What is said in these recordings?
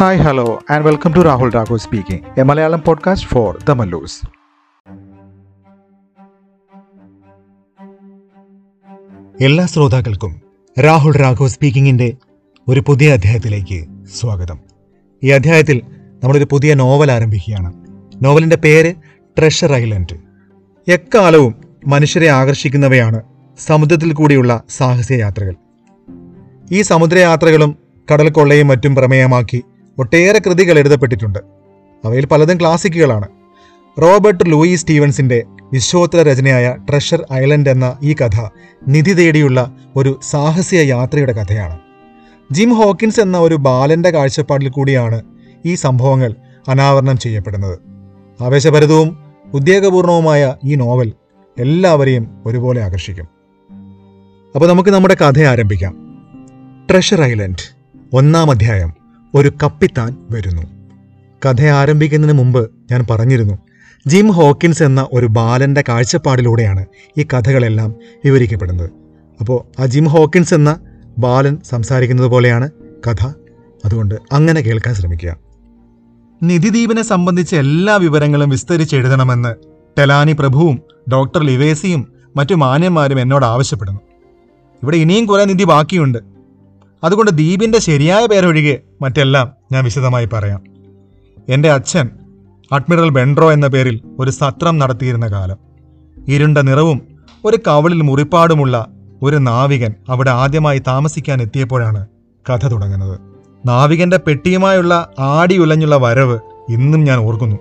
Hi, hello and welcome to Rahul Raghu speaking a Malayalam podcast for the Mallus എല്ലാ ശ്രോതാക്കൾക്കും രാഹുൽ രാഘവ് സ്പീക്കിങ്ങിന്റെ ഒരു പുതിയ അധ്യായത്തിലേക്ക് സ്വാഗതം. ഈ അധ്യായത്തിൽ നമ്മളൊരു പുതിയ നോവൽ ആരംഭിക്കുകയാണ്. നോവലിന്റെ പേര് ട്രഷർ ഐലൻഡ് എക്കാലവും മനുഷ്യരെ ആകർഷിക്കുന്നവയാണ് സമുദ്രത്തിൽ കൂടിയുള്ള സാഹസിക യാത്രകൾ ഈ സമുദ്രയാത്രകളും കടൽ കൊള്ളയും മറ്റും പ്രമേയമാക്കി ഒട്ടേറെ കൃതികൾ എഴുതപ്പെട്ടിട്ടുണ്ട്. അവയിൽ പലതും ക്ലാസിക്കുകളാണ്. റോബർട്ട് ലൂയി സ്റ്റീവൻസിന്റെ വിശ്വോത്തര രചനയായ ട്രഷർ ഐലൻഡ് എന്ന ഈ കഥ നിധി തേടിയുള്ള ഒരു സാഹസിക യാത്രയുടെ കഥയാണ്. ജിം ഹോക്കിൻസ് എന്ന ഒരു ബാലന്റെ കാഴ്ചപ്പാടിൽ കൂടിയാണ് ഈ സംഭവങ്ങൾ അനാവരണം ചെയ്യപ്പെടുന്നത്. ആവേശഭരിതവും ഉദ്യോഗപൂർണവുമായ ഈ നോവൽ എല്ലാവരെയും ഒരുപോലെ ആകർഷിക്കും. അപ്പോൾ നമുക്ക് നമ്മുടെ കഥ ആരംഭിക്കാം. ട്രഷർ ഐലൻഡ് ഒന്നാം അധ്യായം. ഒരു കപ്പിത്താൻ വരുന്നു. കഥ ആരംഭിക്കുന്നതിന് മുമ്പ് ഞാൻ പറഞ്ഞിരുന്നു ജിം ഹോക്കിൻസ് എന്ന ഒരു ബാലന്റെ കാഴ്ചപ്പാടിലൂടെയാണ് ഈ കഥകളെല്ലാം വിവരിക്കപ്പെടുന്നത്. അപ്പോൾ ആ ജിം ഹോക്കിൻസ് എന്ന ബാലൻ സംസാരിക്കുന്നത് പോലെയാണ് കഥ. അതുകൊണ്ട് അങ്ങനെ കേൾക്കാൻ ശ്രമിക്കുക. നിധിദ്വീപിനെ സംബന്ധിച്ച എല്ലാ വിവരങ്ങളും വിസ്തരിച്ച് എഴുതണമെന്ന് ടെലാനി പ്രഭുവും ഡോക്ടർ ലിവേസിയും മറ്റു മാന്യന്മാരും എന്നോട് ആവശ്യപ്പെടുന്നു. ഇവിടെ ഇനിയും കുറേ നിധി ബാക്കിയുണ്ട്. അതുകൊണ്ട് ദ്വീപിന്റെ ശരിയായ പേരൊഴികെ മറ്റെല്ലാം ഞാൻ വിശദമായി പറയാം. എന്റെ അച്ഛൻ അഡ്മിറൽ ബെൻഡ്രോ എന്ന പേരിൽ ഒരു സത്രം നടത്തിയിരുന്ന കാലം. ഇരുണ്ട നിറവും ഒരു കവളിൽ മുറിപ്പാടുമുള്ള ഒരു നാവികൻ അവിടെ ആദ്യമായി താമസിക്കാൻ എത്തിയപ്പോഴാണ് കഥ തുടങ്ങുന്നത്. നാവികന്റെ പെട്ടിയുമായുള്ള ആടി ഉലഞ്ഞുള്ള വരവ് ഇന്നും ഞാൻ ഓർക്കുന്നു.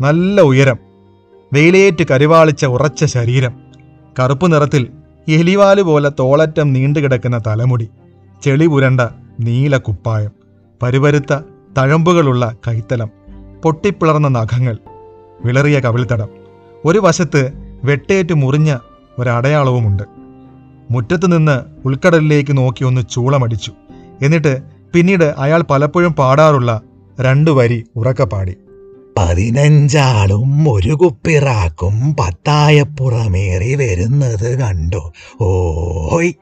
നല്ല ഉയരം വെയിലേറ്റ് കരിവാളിച്ച ഉറച്ച ശരീരം കറുപ്പ് നിറത്തിൽ എലിവാൽ പോലെ തോളറ്റം നീണ്ടുകിടക്കുന്ന തലമുടി ചെളി പുരണ്ട നീല കുപ്പായം പരുപരുത്ത തഴമ്പുകളുള്ള കൈത്തലം പൊട്ടിപ്പിളർന്ന നഖങ്ങൾ വിളറിയ കവിൾത്തടം. ഒരു വശത്ത് വെട്ടേറ്റ് മുറിഞ്ഞ ഒരടയാളവുമുണ്ട്. മുറ്റത്ത് നിന്ന് ഉൾക്കടലിലേക്ക് നോക്കി ഒന്ന് ചൂളമടിച്ചു. എന്നിട്ട് പിന്നീട് അയാൾ പലപ്പോഴും പാടാറുള്ള രണ്ടു വരി ഉറക്ക പാടി. പതിനഞ്ചാളും ഒരു കുപ്പിറാക്കും പത്തായപ്പുറമേറി വരുന്നത് കണ്ടു. ഓഹോയ്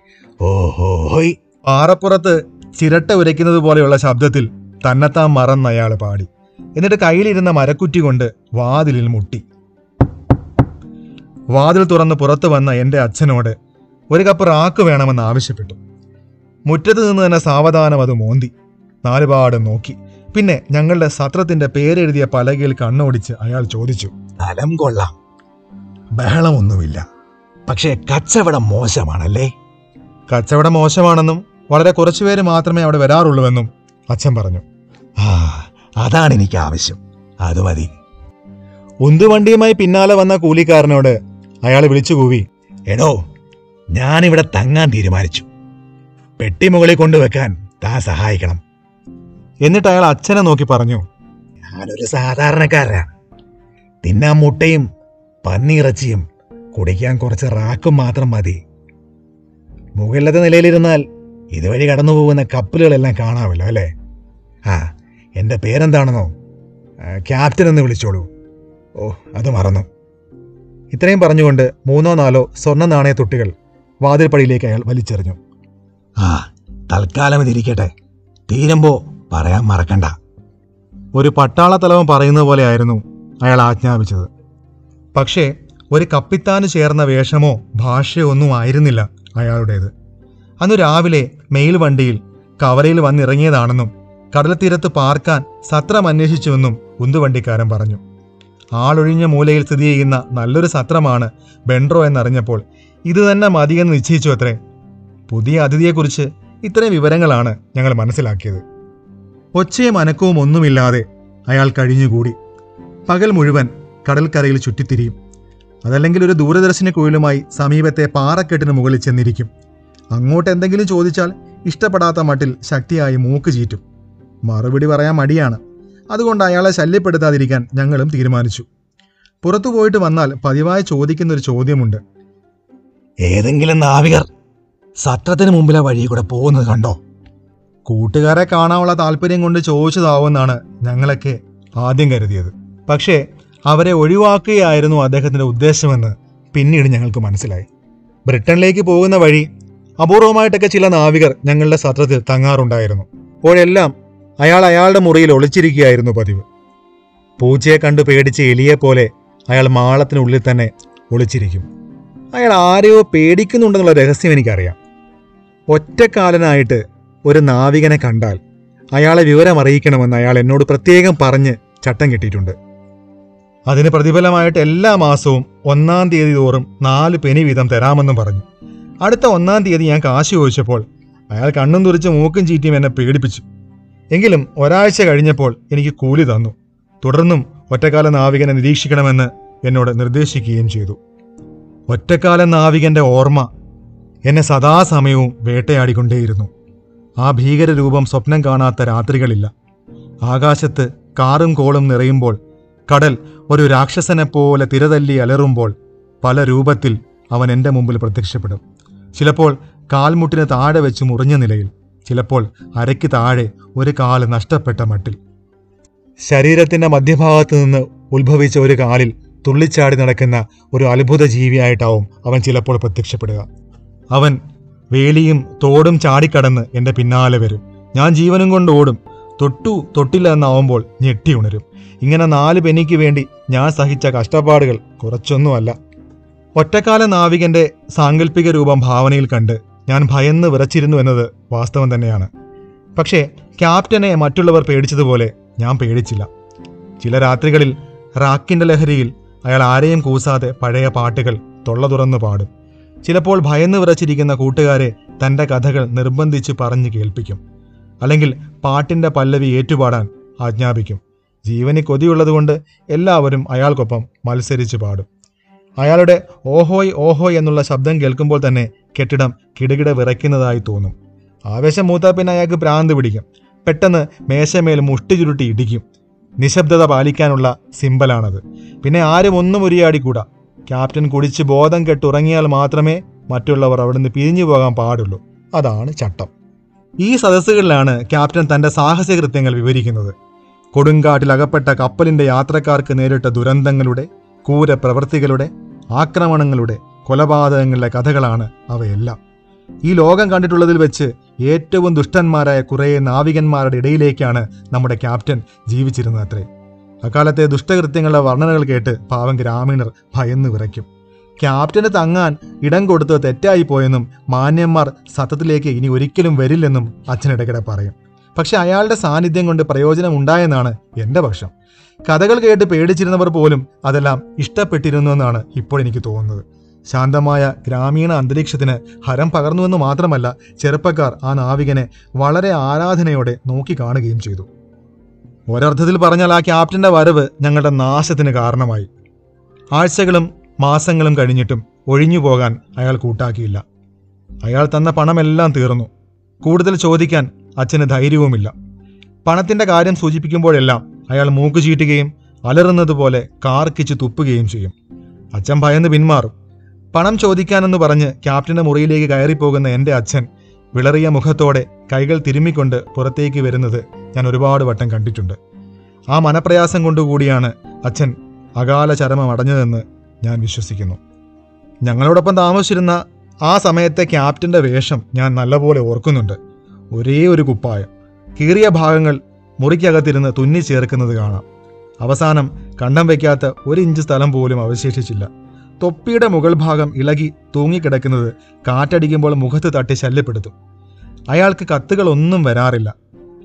ഓഹോയ്. പാറപ്പുറത്ത് ചിരട്ട ഉരയ്ക്കുന്നത് പോലെയുള്ള ശബ്ദത്തിൽ തന്നെത്താൻ മറന്ന് അയാൾ പാടി. എന്നിട്ട് കയ്യിലിരുന്ന മരക്കുറ്റി കൊണ്ട് വാതിലിൽ മുട്ടി. വാതിൽ തുറന്ന് പുറത്തു വന്ന എന്റെ അച്ഛനോട് ഒരു കപ്പ് റാക്ക് വേണമെന്ന് ആവശ്യപ്പെട്ടു. മുറ്റത്ത് നിന്ന് തന്നെ സാവധാനം അത് മോന്തി. നാലുപാട് നോക്കി. പിന്നെ ഞങ്ങളുടെ സത്രത്തിന്റെ പേരെഴുതിയ പലകയിൽ കണ്ണോടിച്ച് അയാൾ ചോദിച്ചു സ്ഥലം കൊള്ളാം. ബഹളമൊന്നുമില്ല. പക്ഷേ കച്ചവടം മോശമാണല്ലേ? കച്ചവടം മോശമാണെന്നും വളരെ കുറച്ചു പേര് മാത്രമേ അവിടെ വരാറുള്ളൂവെന്നും അച്ഛൻ പറഞ്ഞു. ആ അതാണ് എനിക്ക് ആവശ്യം. അത് മതി. ഉന്തുവണ്ടിയുമായി പിന്നാലെ വന്ന കൂലിക്കാരനോട് അയാൾ വിളിച്ചു കൂവി എടോ ഞാനിവിടെ തങ്ങാൻ തീരുമാനിച്ചു. പെട്ടി മുകളിൽ കൊണ്ടുവെക്കാൻ താൻ സഹായിക്കണം. എന്നിട്ട് അയാൾ അച്ഛനെ നോക്കി പറഞ്ഞു ഞാനൊരു സാധാരണക്കാരനാണ് തിന്നാൻ മുട്ടയും പന്നിയിറച്ചിയും കുടിക്കാൻ കുറച്ച് റാക്കും മാത്രം മതി. മുകളിലത്തെ നിലയിലിരുന്നാൽ ഇതുവഴി കടന്നു പോകുന്ന കപ്പലുകളെല്ലാം കാണാമല്ലോ അല്ലേ? ആ എന്റെ പേരെന്താണെന്നോ? ക്യാപ്റ്റൻ എന്ന് വിളിച്ചോളൂ. ഓ അത് മറന്നു. ഇത്രയും പറഞ്ഞുകൊണ്ട് മൂന്നോ നാലോ സ്വർണ നാണയ തൊട്ടികൾ വാതിൽപ്പടിയിലേക്ക് അയാൾ വലിച്ചെറിഞ്ഞു. ആ തൽക്കാലം ഇതിരിക്കട്ടെ. തീരുമ്പോ പറയാൻ മറക്കണ്ട. ഒരു പട്ടാള തലവൻ പറയുന്ന പോലെയായിരുന്നു അയാൾ ആജ്ഞാപിച്ചത്. പക്ഷേ ഒരു കപ്പിത്താന് ചേർന്ന വേഷമോ ഭാഷയോ ഒന്നും ആയിരുന്നില്ല അയാളുടേത്. അന്ന് രാവിലെ മെയിൽ വണ്ടിയിൽ കവറയിൽ വന്നിറങ്ങിയതാണെന്നും കടൽത്തീരത്ത് പാർക്കാൻ സത്രം അന്വേഷിച്ചുവെന്നും ഉന്തുവണ്ടിക്കാരൻ പറഞ്ഞു. ആളൊഴിഞ്ഞ മൂലയിൽ സ്ഥിതി ചെയ്യുന്ന നല്ലൊരു സത്രമാണ് ബെൻഡ്രോ എന്നറിഞ്ഞപ്പോൾ ഇത് തന്നെ മതിയെന്ന് നിശ്ചയിച്ചു അത്രേ. പുതിയ അതിഥിയെക്കുറിച്ച് ഇത്രയും വിവരങ്ങളാണ് ഞങ്ങൾ മനസ്സിലാക്കിയത്. ഒച്ചയും അനക്കവും ഒന്നുമില്ലാതെ അയാൾ കഴിഞ്ഞുകൂടി. പകൽ മുഴുവൻ കടൽക്കരയിൽ ചുറ്റിത്തിരിയും. അതല്ലെങ്കിൽ ഒരു ദൂരദർശന കുഴലുമായി സമീപത്തെ പാറക്കെട്ടിന് മുകളിൽ ചെന്നിരിക്കും. അങ്ങോട്ട് എന്തെങ്കിലും ചോദിച്ചാൽ ഇഷ്ടപ്പെടാത്ത മട്ടിൽ ശക്തിയായി മൂക്ക് ചീറ്റും. മറുപടി പറയാൻ മടിയാണ്. അതുകൊണ്ട് അയാളെ ശല്യപ്പെടുത്താതിരിക്കാൻ ഞങ്ങളും തീരുമാനിച്ചു. പുറത്തു പോയിട്ട് വന്നാൽ പതിവായി ചോദിക്കുന്ന ഒരു ചോദ്യമുണ്ട്. ഏതെങ്കിലും നാവികർ സത്രത്തിന് മുമ്പിലെ വഴി കൂടെ പോകുന്നത് കണ്ടോ? കൂട്ടുകാരെ കാണാനുള്ള താല്പര്യം കൊണ്ട് ചോദിച്ചതാവുമെന്നാണ് ഞങ്ങളൊക്കെ ആദ്യം കരുതിയത്. പക്ഷേ അവരെ ഒഴിവാക്കുകയായിരുന്നു അദ്ദേഹത്തിന്റെ ഉദ്ദേശമെന്ന് പിന്നീട് ഞങ്ങൾക്ക് മനസ്സിലായി. ബ്രിട്ടനിലേക്ക് പോകുന്ന വഴി അപൂർവമായിട്ടൊക്കെ ചില നാവികർ ഞങ്ങളുടെ സത്രത്തിൽ തങ്ങാറുണ്ടായിരുന്നു. അപ്പോഴെല്ലാം അയാൾ അയാളുടെ മുറിയിൽ ഒളിച്ചിരിക്കുകയായിരുന്നു പതിവ്. പൂച്ചയെ കണ്ടു പേടിച്ച് എലിയെ പോലെ അയാൾ മാളത്തിനുള്ളിൽ തന്നെ ഒളിച്ചിരിക്കും. അയാൾ ആരെയോ പേടിക്കുന്നുണ്ടെന്നുള്ള രഹസ്യം എനിക്കറിയാം. ഒറ്റക്കാലനായിട്ട് ഒരു നാവികനെ കണ്ടാൽ അയാളെ വിവരം അറിയിക്കണമെന്ന് അയാൾ എന്നോട് പ്രത്യേകം പറഞ്ഞ് ചട്ടം കെട്ടിയിട്ടുണ്ട്. അതിന് പ്രതിഫലമായിട്ട് എല്ലാ മാസവും ഒന്നാം തീയതി തോറും നാല് പെനി വീതം തരാമെന്നും പറഞ്ഞു. അടുത്ത ഒന്നാം തീയതി ഞാൻ കാശ് ചോദിച്ചപ്പോൾ അയാൾ കണ്ണും തുറിച്ച് മൂക്കും ചീറ്റിയും എന്നെ പേടിപ്പിച്ചു. എങ്കിലും ഒരാഴ്ച കഴിഞ്ഞപ്പോൾ എനിക്ക് കൂലി തന്നു. തുടർന്നും ഒറ്റക്കാല നാവികനെ നിരീക്ഷിക്കണമെന്ന് എന്നോട് നിർദ്ദേശിക്കുകയും ചെയ്തു. ഒറ്റക്കാല നാവികന്റെ ഓർമ്മ എന്നെ സദാസമയവും വേട്ടയാടിക്കൊണ്ടേയിരുന്നു. ആ ഭീകരരൂപം സ്വപ്നം കാണാത്ത രാത്രികളില്ല. ആകാശത്ത് കാറും കോളും നിറയുമ്പോൾ കടൽ ഒരു രാക്ഷസനെ പോലെ തിരതല്ലി അലറുമ്പോൾ പല രൂപത്തിൽ അവൻ എന്റെ മുമ്പിൽ പ്രത്യക്ഷപ്പെടും. ചിലപ്പോൾ കാൽമുട്ടിന് താഴെ വെച്ച് മുറിഞ്ഞ നിലയിൽ ചിലപ്പോൾ അരയ്ക്ക് താഴെ ഒരു കാൽ നഷ്ടപ്പെട്ട മട്ടിൽ. ശരീരത്തിന്റെ മധ്യഭാഗത്ത് നിന്ന് ഉത്ഭവിച്ച ഒരു കാലിൽ തുള്ളിച്ചാടി നടക്കുന്ന ഒരു അത്ഭുത ജീവിയായിട്ടാവും അവൻ ചിലപ്പോൾ പ്രത്യക്ഷപ്പെടുക. അവൻ വേലിയും തോടും ചാടിക്കടന്ന് എന്റെ പിന്നാലെ വരും. ഞാൻ ജീവനും കൊണ്ട് ഓടും. തൊട്ടു തൊട്ടില്ല എന്നാവുമ്പോൾ ഞെട്ടി ഉണരും. ഇങ്ങനെ നാല് പെനിക്ക് വേണ്ടി ഞാൻ സഹിച്ച കഷ്ടപ്പാടുകൾ കുറച്ചൊന്നുമല്ല. ഒറ്റക്കാല നാവികന്റെ സാങ്കല്പിക രൂപം ഭാവനയിൽ കണ്ട് ഞാൻ ഭയന്ന് വിറച്ചിരുന്നു എന്നത് വാസ്തവം തന്നെയാണ്. പക്ഷേ ക്യാപ്റ്റനെ മറ്റുള്ളവർ പേടിച്ചതുപോലെ ഞാൻ പേടിച്ചില്ല. ചില രാത്രികളിൽ റാക്കിന്റെ ലഹരിയിൽ അയാൾ ആരെയും കൂസാതെ പഴയ പാട്ടുകൾ തൊള്ള തുറന്നു പാടും. ചിലപ്പോൾ ഭയന്ന് വിറച്ചിരിക്കുന്ന കൂട്ടുകാരെ തന്റെ കഥകൾ നിർബന്ധിച്ച് പറഞ്ഞു കേൾപ്പിക്കും. അല്ലെങ്കിൽ പാട്ടിന്റെ പല്ലവി ഏറ്റുപാടാൻ ആജ്ഞാപിക്കും. ജീവന് കൊതിയുള്ളതുകൊണ്ട് എല്ലാവരും അയാൾക്കൊപ്പം മത്സരിച്ച് പാടും. അയാളുടെ ഓഹോയ് ഓഹോയ് എന്നുള്ള ശബ്ദം കേൾക്കുമ്പോൾ തന്നെ കെട്ടിടം കിടുകിട വിറയ്ക്കുന്നതായി തോന്നും. ആവേശം മൂത്താ പിന്നെ അയാൾക്ക് ഭ്രാന്ത് പിടിക്കും. പെട്ടെന്ന് മേശമേൽ മുഷ്ടി ചുരുട്ടി ഇടിക്കും. നിശബ്ദത പാലിക്കാനുള്ള സിമ്പലാണത്. പിന്നെ ആരും ഒന്നും ഉരിയാടിക്കൂടാ. ക്യാപ്റ്റൻ കുടിച്ച് ബോധം കെട്ടുറങ്ങിയാൽ മാത്രമേ മറ്റുള്ളവർ അവിടുന്ന് പിരിഞ്ഞു പോകാൻ പാടുള്ളൂ. അതാണ് ചട്ടം. ഈ സദസ്സുകളിലാണ് ക്യാപ്റ്റൻ തന്റെ സാഹസകൃത്യങ്ങൾ വിവരിക്കുന്നത്. കൊടുങ്കാട്ടിൽ അകപ്പെട്ട കപ്പലിന്റെ യാത്രക്കാർക്ക് നേരിട്ട ദുരന്തങ്ങളുടെ ക്രൂര പ്രവൃത്തികളുടെ ആക്രമണങ്ങളുടെ കൊലപാതകങ്ങളുടെ കഥകളാണ് അവയെല്ലാം. ഈ ലോകം കണ്ടിട്ടുള്ളതിൽ വെച്ച് ഏറ്റവും ദുഷ്ടന്മാരായ കുറേ നാവികന്മാരുടെ ഇടയിലേക്കാണ് നമ്മുടെ ക്യാപ്റ്റൻ ജീവിച്ചിരുന്നത് അത്രേ അക്കാലത്തെ ദുഷ്ടകൃത്യങ്ങളുടെ വർണനകൾ കേട്ട് പാവം ഗ്രാമീണർ ഭയന്ന് വിറയ്ക്കും. ക്യാപ്റ്റന് തങ്ങാൻ ഇടം കൊടുത്ത് തെറ്റായി പോയെന്നും മാന്യന്മാർ സത്യത്തിലേക്ക് ഇനി ഒരിക്കലും വരില്ലെന്നും അച്ഛൻ ഇടയ്ക്കിടെ പറയും. പക്ഷെ അയാളുടെ സാന്നിധ്യം കൊണ്ട് പ്രയോജനം ഉണ്ടായെന്നാണ് എന്റെ പക്ഷം. കഥകൾ കേട്ട് പേടിച്ചിരുന്നവർ പോലും അതെല്ലാം ഇഷ്ടപ്പെട്ടിരുന്നു എന്നാണ് ഇപ്പോൾ എനിക്ക് തോന്നുന്നത്. ശാന്തമായ ഗ്രാമീണ അന്തരീക്ഷത്തിന് ഹരം പകർന്നുവെന്ന് മാത്രമല്ല ചെറുപ്പക്കാർ ആ നാവികനെ വളരെ ആരാധനയോടെ നോക്കി കാണുകയും ചെയ്തു. ഒരർത്ഥത്തിൽ പറഞ്ഞാൽ ആ ക്യാപ്റ്റന്റെ വരവ് ഞങ്ങളുടെ നാശത്തിന് കാരണമായി. ആഴ്ചകളും മാസങ്ങളും കഴിഞ്ഞിട്ടും ഒഴിഞ്ഞു പോകാൻ അയാൾ കൂട്ടാക്കിയില്ല. അയാൾ തന്ന പണമെല്ലാം തീർന്നു. കൂടുതൽ ചോദിക്കാൻ അച്ഛന് ധൈര്യവുമില്ല. പണത്തിന്റെ കാര്യം സൂചിപ്പിക്കുമ്പോഴെല്ലാം അയാൾ മൂക്ക് ചീറ്റുകയും അലറുന്നതുപോലെ കാർക്കിച്ച് തുപ്പുകയും ചെയ്യും. അച്ഛൻ ഭയന്ന് പിന്മാറും. പണം ചോദിക്കാനെന്ന് പറഞ്ഞ് ക്യാപ്റ്റന്റെ മുറിയിലേക്ക് കയറിപ്പോകുന്ന എന്റെ അച്ഛൻ വിളറിയ മുഖത്തോടെ കൈകൾ തിരുമ്മിക്കൊണ്ട് പുറത്തേക്ക് വരുന്നത് ഞാൻ ഒരുപാട് വട്ടം കണ്ടിട്ടുണ്ട്. ആ മനപ്രയാസം കൊണ്ടുകൂടിയാണ് അച്ഛൻ അകാല ചരമം അടഞ്ഞതെന്ന് ഞാൻ വിശ്വസിക്കുന്നു. ഞങ്ങളോടൊപ്പം താമസിച്ചിരുന്ന ആ സമയത്തെ ക്യാപ്റ്റന്റെ വേഷം ഞാൻ നല്ലപോലെ ഓർക്കുന്നുണ്ട്. ഒരേ ഒരു കുപ്പായം. കീറിയ ഭാഗങ്ങൾ മുറിക്കകത്തിരുന്ന് തുന്നി ചേർക്കുന്നത് കാണാം. അവസാനം കണ്ടം വയ്ക്കാത്ത ഒരു ഇഞ്ച് സ്ഥലം പോലും അവശേഷിച്ചില്ല. തൊപ്പിയുടെ മുകൾ ഭാഗം ഇളകി തൂങ്ങിക്കിടക്കുന്നത് കാറ്റടിക്കുമ്പോൾ മുഖത്ത് തട്ടി ശല്യപ്പെടുത്തും. അയാൾക്ക് കത്തുകളൊന്നും വരാറില്ല.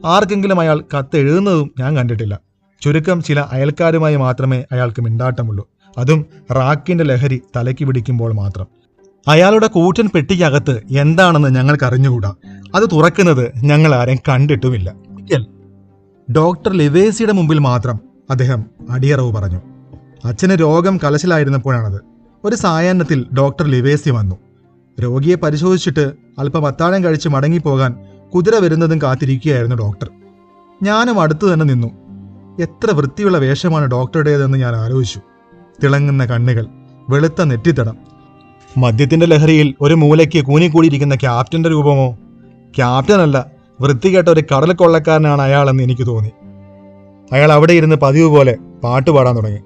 ആർക്കെങ്കിലും അയാൾ കത്ത് എഴുതുന്നതും ഞാൻ കണ്ടിട്ടില്ല. ചുരുക്കം ചില അയൽക്കാരുമായി മാത്രമേ അയാൾക്ക് മിണ്ടാട്ടമുള്ളൂ. അതും റാക്കിന്റെ ലഹരി തലയ്ക്ക് പിടിക്കുമ്പോൾ മാത്രം. അയാളുടെ കൂറ്റൻ പെട്ടിക്കകത്ത് എന്താണെന്ന് ഞങ്ങൾക്ക് അറിഞ്ഞുകൂടാ അത് തുറക്കുന്നത് ഞങ്ങൾ ആരെയും കണ്ടിട്ടുമില്ല. ഡോക്ടർ ലിവേസിയുടെ മുമ്പിൽ മാത്രം അദ്ദേഹം അടിയറവ് പറഞ്ഞു. അച്ഛന് രോഗം കലശലായിരുന്നപ്പോഴാണത്. ഒരു സായാഹ്നത്തിൽ ഡോക്ടർ ലിവേസി വന്നു. രോഗിയെ പരിശോധിച്ചിട്ട് അല്പം അത്താഴം കഴിച്ച് മടങ്ങിപ്പോകാൻ കുതിര വരുന്നതും കാത്തിരിക്കുകയായിരുന്നു ഡോക്ടർ. ഞാനും അടുത്തു തന്നെ നിന്നു. എത്ര വൃത്തിയുള്ള വേഷമാണ് ഡോക്ടറുടേതെന്ന് ഞാൻ ആലോചിച്ചു. തിളങ്ങുന്ന കണ്ണുകൾ വെളുത്ത നെറ്റിത്തടം. മദ്യത്തിന്റെ ലഹരിയിൽ ഒരു മൂലയ്ക്ക് കൂനിക്കൂടിയിരിക്കുന്ന ക്യാപ്റ്റന്റെ രൂപമോ? ക്യാപ്റ്റനല്ല വൃത്തികെട്ട ഒരു കടൽ കൊള്ളക്കാരനാണ് അയാളെന്ന് എനിക്ക് തോന്നി. അയാൾ അവിടെ ഇരുന്ന് പതിവ് പോലെ പാട്ട് പാടാൻ തുടങ്ങി.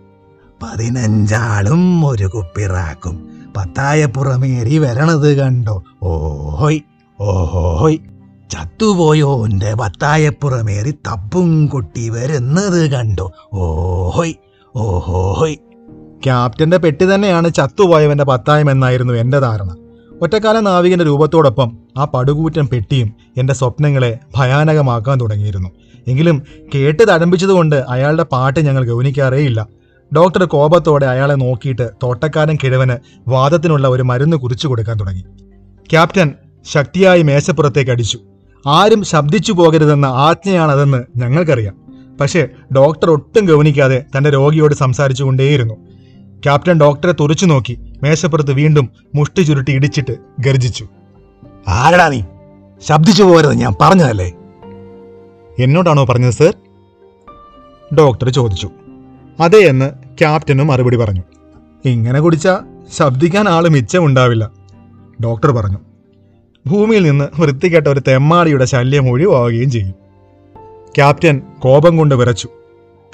പതിനഞ്ചാളും ഒരു കുപ്പിറാക്കും. പത്തായ പുറമേറി വരണത് കണ്ടോ? ഓഹോയ് ഓഹോയ്. ചത്തുപോയോന്റെ പത്തായപ്പുറമേറി തപ്പും കൊട്ടി വരുന്നത് കണ്ടോ? ഓഹോയ് ഓഹോയ്. ക്യാപ്റ്റന്റെ പെട്ടി തന്നെയാണ് ചത്തുപോയവന്റെ പത്തായം എന്നായിരുന്നു എന്റെ ധാരണ. ഒറ്റക്കാല നാവികന്റെ രൂപത്തോടൊപ്പം ആ പടുകൂറ്റൻ പെട്ടിയും എന്റെ സ്വപ്നങ്ങളെ ഭയാനകമാക്കാൻ തുടങ്ങിയിരുന്നു. എങ്കിലും കേട്ട് തഴമ്പിച്ചതുകൊണ്ട് അയാളുടെ പാട്ട് ഞങ്ങൾ ഗൗനിക്കാറേയില്ല. ഡോക്ടർ കോപത്തോടെ അയാളെ നോക്കിയിട്ട് തോട്ടക്കാരൻ കിഴവന് വാദത്തിനുള്ള ഒരു മരുന്ന് കുറിച്ചു കൊടുക്കാൻ തുടങ്ങി. ക്യാപ്റ്റൻ ശക്തിയായി മേശപ്പുറത്തേക്ക് അടിച്ചു. ആരും ശബ്ദിച്ചു പോകരുതെന്ന ആജ്ഞയാണതെന്ന് ഞങ്ങൾക്കറിയാം. പക്ഷേ ഡോക്ടർ ഒട്ടും ഗൗനിക്കാതെ തന്റെ രോഗിയോട് സംസാരിച്ചുകൊണ്ടേയിരുന്നു. ക്യാപ്റ്റൻ ഡോക്ടറെ തുറച്ചു നോക്കി മേശപ്പുറത്ത് വീണ്ടും മുഷ്ടി ചുരുട്ടി ഇടിച്ചിട്ട് ഗർജിച്ചു. ആരടാ നീ? ശബ്ദിച്ചു പോകരുത് ഞാൻ പറഞ്ഞതല്ലേ? എന്നോടാണോ പറഞ്ഞത് സർ? ഡോക്ടർ ചോദിച്ചു. അതെ എന്ന് ക്യാപ്റ്റനും മറുപടി പറഞ്ഞു. ഇങ്ങനെ കുടിച്ചാ ശബ്ദിക്കാൻ ആൾ മിച്ചമുണ്ടാവില്ല ഡോക്ടർ പറഞ്ഞു. ഭൂമിയിൽ നിന്ന് വൃത്തികെട്ട ഒരു തെമ്മാടിയുടെ ശല്യം ഒഴിവാകുകയും ചെയ്യും. ക്യാപ്റ്റൻ കോപം കൊണ്ട് വിറച്ചു.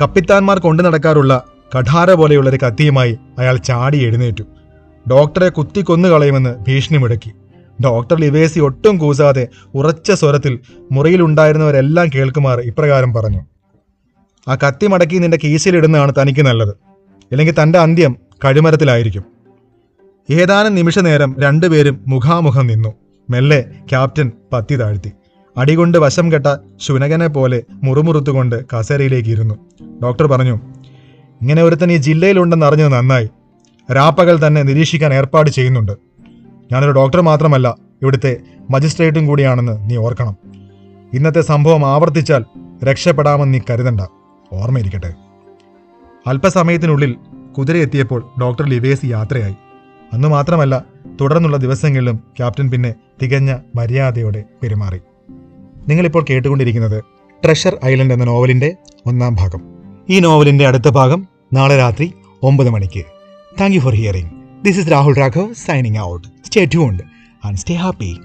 കപ്പിത്താന്മാർ കൊണ്ടു നടക്കാറുള്ള കഠാര പോലെയുള്ള ഒരു കത്തിയുമായി അയാൾ ചാടി എഴുന്നേറ്റു. ഡോക്ടറെ കുത്തിക്കൊന്നു കളയുമെന്ന് ഭീഷണി മുടക്കി ഡോക്ടർ ലിവേസി ഒട്ടും കൂസാതെ ഉറച്ച സ്വരത്തിൽ മുറിയിലുണ്ടായിരുന്നവരെല്ലാം കേൾക്കുമാർ ഇപ്രകാരം പറഞ്ഞു ആ കത്തി മടക്കി നിന്റെ കീശയിലിടുന്നതാണ് തനിക്ക് നല്ലത്. ഇല്ലെങ്കിൽ തന്റെ അന്ത്യം കഴിമരത്തിലായിരിക്കും. ഏതാനും നിമിഷ നേരം രണ്ടുപേരും മുഖാമുഖം നിന്നു. മെല്ലെ ക്യാപ്റ്റൻ പത്തി താഴ്ത്തി. അടികൊണ്ട് വശം കെട്ട ശുനകനെ പോലെ മുറുമുറുത്തുകൊണ്ട് കസേരയിലേക്ക് ഇരുന്നു ഡോക്ടർ പറഞ്ഞു ഇങ്ങനെ ഒരുത്തൻ ഈ ജില്ലയിലുണ്ടെന്ന് അറിഞ്ഞത് നന്നായി. രാപ്പകൽ തന്നെ നിരീക്ഷിക്കാൻ ഏർപ്പാട് ചെയ്യുന്നുണ്ട്. ഞാനൊരു ഡോക്ടർ മാത്രമല്ല ഇവിടുത്തെ മജിസ്ട്രേറ്റും കൂടിയാണെന്ന് നീ ഓർക്കണം. ഇന്നത്തെ സംഭവം ആവർത്തിച്ചാൽ രക്ഷപ്പെടാമെന്ന് നീ കരുതണ്ട. ഓർമ്മയിരിക്കട്ടെ. അല്പസമയത്തിനുള്ളിൽ കുതിര എത്തിയപ്പോൾ ഡോക്ടർ ലിവേസ് യാത്രയായി. അന്നു മാത്രമല്ല തുടർന്നുള്ള ദിവസങ്ങളിലും ക്യാപ്റ്റൻ പിന്നെ തികഞ്ഞ മര്യാദയോടെ പെരുമാറി. നിങ്ങളിപ്പോൾ കേട്ടുകൊണ്ടിരിക്കുന്നത് ട്രഷർ ഐലൻഡ് എന്ന നോവലിന്റെ ഒന്നാം ഭാഗം. ഈ നോവലിന്റെ അടുത്ത ഭാഗം നാളെ രാത്രി ഒമ്പത് മണിക്ക്. Thank you for hearing this is Rahul Raghav signing out stay tuned and stay happy